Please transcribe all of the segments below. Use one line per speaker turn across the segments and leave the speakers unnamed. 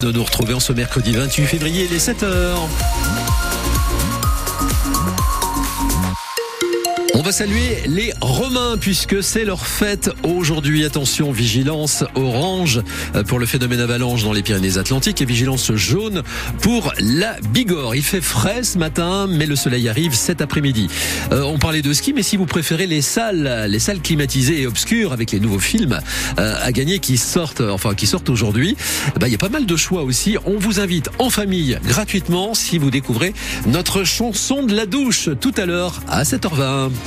de nous retrouver en ce mercredi 28 février, les 7 heures. On va saluer les Romains puisque c'est leur fête aujourd'hui. Attention, vigilance orange pour le phénomène avalanche dans les Pyrénées-Atlantiques et vigilance jaune pour la Bigorre. Il fait frais ce matin, mais le soleil arrive cet après-midi. Euh, on parlait de ski, mais si vous préférez les salles, les salles climatisées et obscures avec les nouveaux films euh, à gagner qui sortent, enfin qui sortent aujourd'hui, bah, il y a pas mal de choix aussi. On vous invite en famille gratuitement si vous découvrez notre chanson de la douche tout à l'heure à 7h20.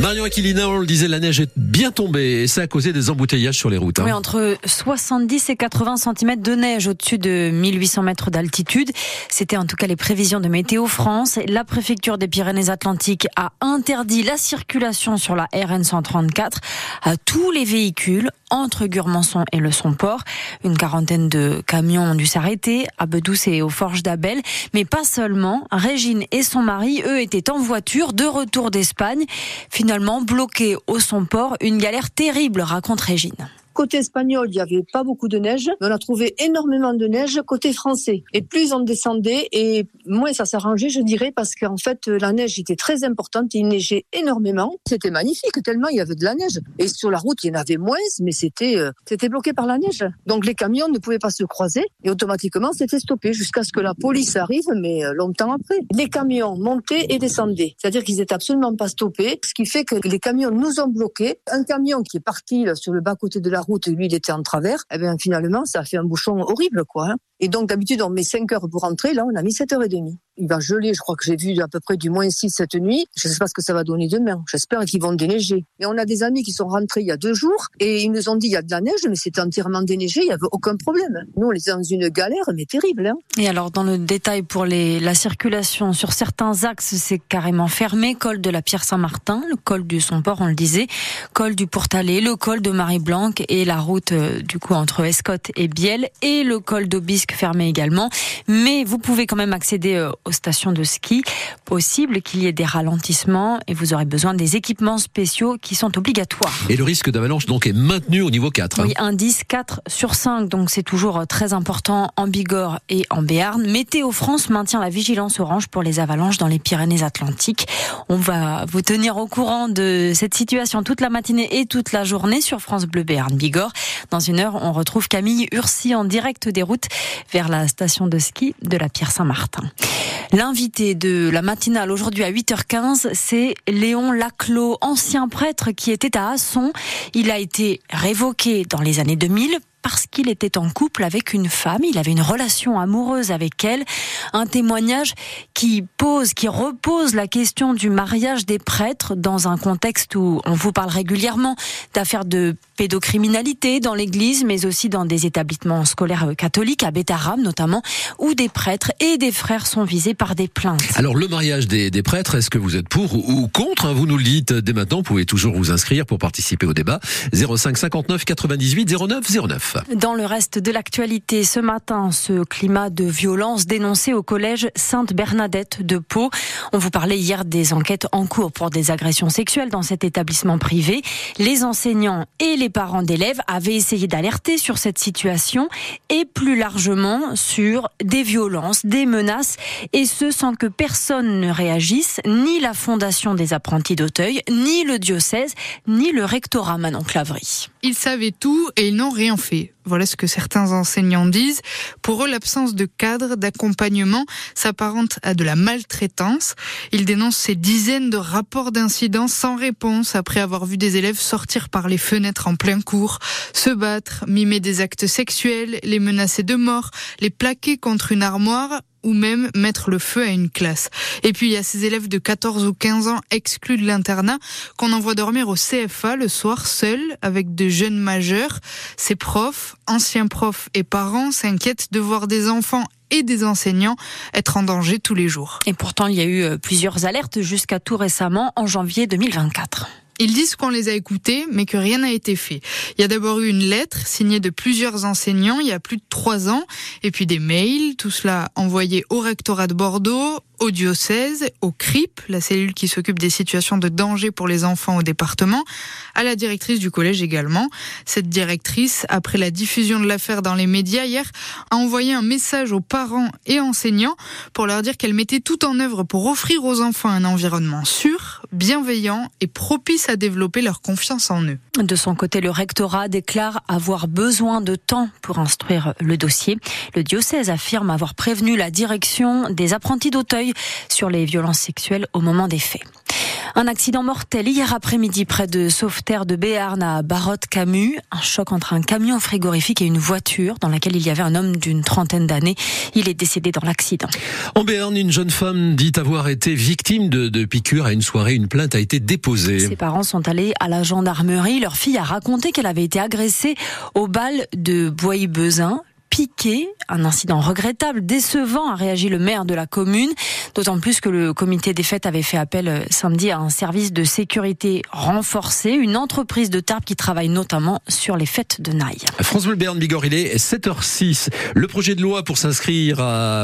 Marion Aquilina, on le disait, la neige est bien tombée et ça a causé des embouteillages sur les routes. Hein.
Oui, entre 70 et 80 cm de neige au-dessus de 1800 mètres d'altitude. C'était en tout cas les prévisions de Météo France. La préfecture des Pyrénées-Atlantiques a interdit la circulation sur la RN 134 à tous les véhicules entre Gurmançon et le Somport. Une quarantaine de camions ont dû s'arrêter à Bedouce et aux Forges d'Abel. Mais pas seulement. Régine et son mari, eux, étaient en voiture de retour d'Espagne. Bloqués au Somport. Une galère terrible, raconte Régine.
Côté espagnol, il n'y avait pas beaucoup de neige, mais on a trouvé énormément de neige côté français. Et plus on descendait, et moins ça s'arrangeait, je dirais, parce qu'en fait, la neige était très importante, il neigeait énormément. C'était magnifique, tellement il y avait de la neige. Et sur la route, il y en avait moins, mais c'était euh, c'était bloqué par la neige. Donc les camions ne pouvaient pas se croiser, et automatiquement, c'était stoppé jusqu'à ce que la police arrive, mais euh, longtemps après. Les camions montaient et descendaient, c'est-à-dire qu'ils étaient absolument pas stoppés, ce qui fait que les camions nous ont bloqués. Un camion qui est parti sur le bas-côté de la route, lui, il était en travers. Eh bien, finalement, ça a fait un bouchon horrible, quoi. Hein. Et donc, d'habitude, on met 5 heures pour rentrer. Là, on a mis 7h30 il va geler. Je crois que j'ai vu à peu près du moins 6 cette nuit. Je ne sais pas ce que ça va donner demain. J'espère qu'ils vont déneiger. Et on a des amis qui sont rentrés il y a deux jours et ils nous ont dit il y a de la neige, mais c'était entièrement déneigé, il n'y avait aucun problème. Nous, on était dans une galère, mais terrible. Hein.
et alors, dans le détail pour les, la circulation sur certains axes, c'est carrément fermé. Col de la Pierre-Saint-Martin, le col du Somport, on le disait, col du Portalet, le col de Marie-Blanc et la route euh, du coup entre Escotte et Biel et le col d'Aubisque fermé également. Mais vous pouvez quand même accéder euh, aux stations de ski. Possible qu'il y ait des ralentissements et vous aurez besoin des équipements spéciaux qui sont obligatoires.
Et le risque d'avalanche donc est maintenu au niveau 4.
Hein. Oui, indice 4 sur 5, donc c'est toujours très important en Bigorre et en Béarn. Météo France maintient la vigilance orange pour les avalanches dans les Pyrénées-Atlantiques. On va vous tenir au courant de cette situation toute la matinée et toute la journée sur France Bleu Béarn Bigorre. Dans une heure, on retrouve Camille Ursi en direct des routes vers la station de ski de la Pierre Saint-Martin. L'invité de la matinale aujourd'hui à 8h15, c'est Léon Laclos, ancien prêtre qui était à Asson. Il a été révoqué dans les années 2000 parce qu'il était en couple avec une femme, il avait une relation amoureuse avec elle, un témoignage qui pose, qui repose la question du mariage des prêtres dans un contexte où on vous parle régulièrement d'affaires de pédocriminalité dans l'église, mais aussi dans des établissements scolaires catholiques, à Bétaram notamment, où des prêtres et des frères sont visés par des plaintes.
Alors le mariage des, prêtres, est-ce que vous êtes pour ou contre Vous nous le dites dès maintenant, vous pouvez toujours vous inscrire pour participer au débat. 05 59 98 09 09.
Dans le reste de l'actualité, ce matin, ce climat de violence dénoncé au collège Sainte-Bernadette de Pau. On vous parlait hier des enquêtes en cours pour des agressions sexuelles dans cet établissement privé. Les enseignants et les parents d'élèves avaient essayé d'alerter sur cette situation et plus largement sur des violences, des menaces, et ce sans que personne ne réagisse, ni la Fondation des apprentis d'Auteuil, ni le diocèse, ni le rectorat Manon Clavry.
Ils savaient tout et ils n'ont rien fait. Voilà ce que certains enseignants disent. Pour eux, l'absence de cadre, d'accompagnement s'apparente à de la maltraitance. Ils dénoncent ces dizaines de rapports d'incidents sans réponse après avoir vu des élèves sortir par les fenêtres en plein cours, se battre, mimer des actes sexuels, les menacer de mort, les plaquer contre une armoire ou même mettre le feu à une classe. Et puis il y a ces élèves de 14 ou 15 ans exclus de l'internat qu'on envoie dormir au CFA le soir seuls avec de jeunes majeurs. Ces profs, anciens profs et parents s'inquiètent de voir des enfants et des enseignants être en danger tous les jours.
Et pourtant, il y a eu euh, plusieurs alertes jusqu'à tout récemment en janvier 2024.
Ils disent qu'on les a écoutés, mais que rien n'a été fait. Il y a d'abord eu une lettre signée de plusieurs enseignants il y a plus de trois ans, et puis des mails, tout cela envoyé au rectorat de Bordeaux, au diocèse, au CRIP, la cellule qui s'occupe des situations de danger pour les enfants au département, à la directrice du collège également. Cette directrice, après la diffusion de l'affaire dans les médias hier, a envoyé un message aux parents et enseignants pour leur dire qu'elle mettait tout en œuvre pour offrir aux enfants un environnement sûr, bienveillant et propice à développer leur confiance en eux.
De son côté, le rectorat déclare avoir besoin de temps pour instruire le dossier. Le diocèse affirme avoir prévenu la direction des apprentis d'Auteuil sur les violences sexuelles au moment des faits. Un accident mortel hier après-midi près de Sauveterre de Béarn à Barotte-Camus. Un choc entre un camion frigorifique et une voiture dans laquelle il y avait un homme d'une trentaine d'années. Il est décédé dans l'accident.
En Béarn, une jeune femme dit avoir été victime de, de piqûres à une soirée. Une plainte a été déposée.
Ses parents sont allés à la gendarmerie. Leur fille a raconté qu'elle avait été agressée au bal de Bois-Bezin piqué. Un incident regrettable, décevant, a réagi le maire de la commune. D'autant plus que le comité des fêtes avait fait appel euh, samedi à un service de sécurité renforcé, une entreprise de Tarbes qui travaille notamment sur les fêtes de Naï.
France Bleu Bigorre, il est 7h06. Le projet de loi pour s'inscrire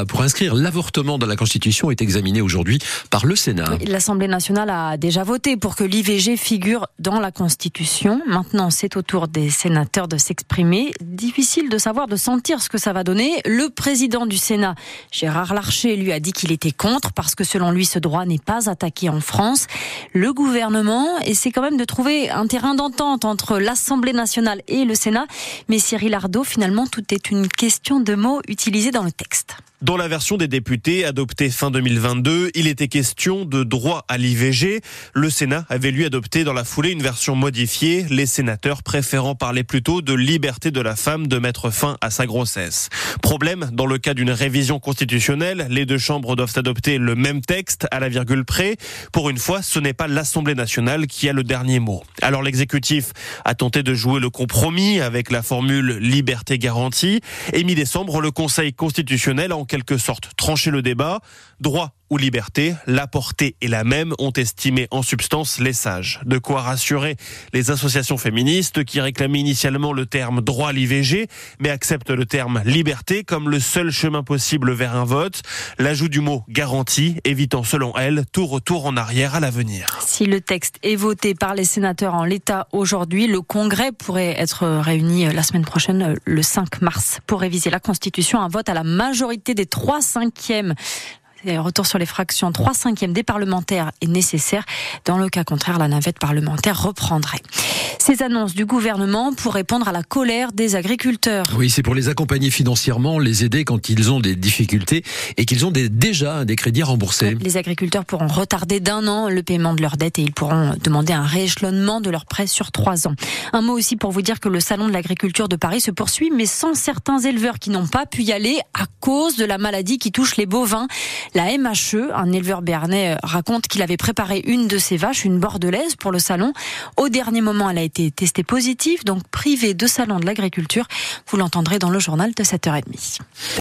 pour inscrire l'avortement dans la Constitution est examiné aujourd'hui par le Sénat.
L'Assemblée nationale a déjà voté pour que l'IVG figure dans la Constitution. Maintenant, c'est au tour des sénateurs de s'exprimer. Difficile de savoir, de sentir ce que ça va donner. Le président du Sénat, Gérard Larcher, lui a dit qu'il était contre parce que selon lui, ce droit n'est pas attaqué en France. Le gouvernement essaie quand même de trouver un terrain d'entente entre l'Assemblée nationale et le Sénat. Mais Cyril Ardo, finalement, tout est une question de mots utilisés dans le texte.
Dans la version des députés adoptée fin 2022, il était question de droit à l'IVG. Le Sénat avait lui adopté dans la foulée une version modifiée, les sénateurs préférant parler plutôt de liberté de la femme de mettre fin à sa grossesse. Problème, dans le cas d'une révision constitutionnelle, les deux chambres doivent adopter le même texte à la virgule près. Pour une fois, ce n'est pas l'Assemblée nationale qui a le dernier mot. Alors l'exécutif a tenté de jouer le compromis avec la formule liberté garantie et mi-décembre, le Conseil constitutionnel en quelque sorte trancher le débat. Droit ou liberté, la portée est la même, ont estimé en substance les sages. De quoi rassurer les associations féministes qui réclamaient initialement le terme droit à l'IVG, mais acceptent le terme liberté comme le seul chemin possible vers un vote. L'ajout du mot garantie, évitant selon elles tout retour en arrière à l'avenir.
Si le texte est voté par les sénateurs en l'état aujourd'hui, le Congrès pourrait être réuni la semaine prochaine, le 5 mars, pour réviser la Constitution. Un vote à la majorité des trois cinquièmes retour sur les fractions 3 cinquièmes des parlementaires est nécessaire. Dans le cas contraire, la navette parlementaire reprendrait. Ces annonces du gouvernement pour répondre à la colère des agriculteurs.
Oui, c'est pour les accompagner financièrement, les aider quand ils ont des difficultés et qu'ils ont des, déjà des crédits remboursés.
Les agriculteurs pourront retarder d'un an le paiement de leurs dettes et ils pourront demander un rééchelonnement de leurs prêts sur trois ans. Un mot aussi pour vous dire que le salon de l'agriculture de Paris se poursuit, mais sans certains éleveurs qui n'ont pas pu y aller à cause de la maladie qui touche les bovins. La MHE, un éleveur béarnais, euh, raconte qu'il avait préparé une de ses vaches, une bordelaise, pour le salon. Au dernier moment, elle a été testée positive, donc privée de salon de l'agriculture. Vous l'entendrez dans le journal de 7h30.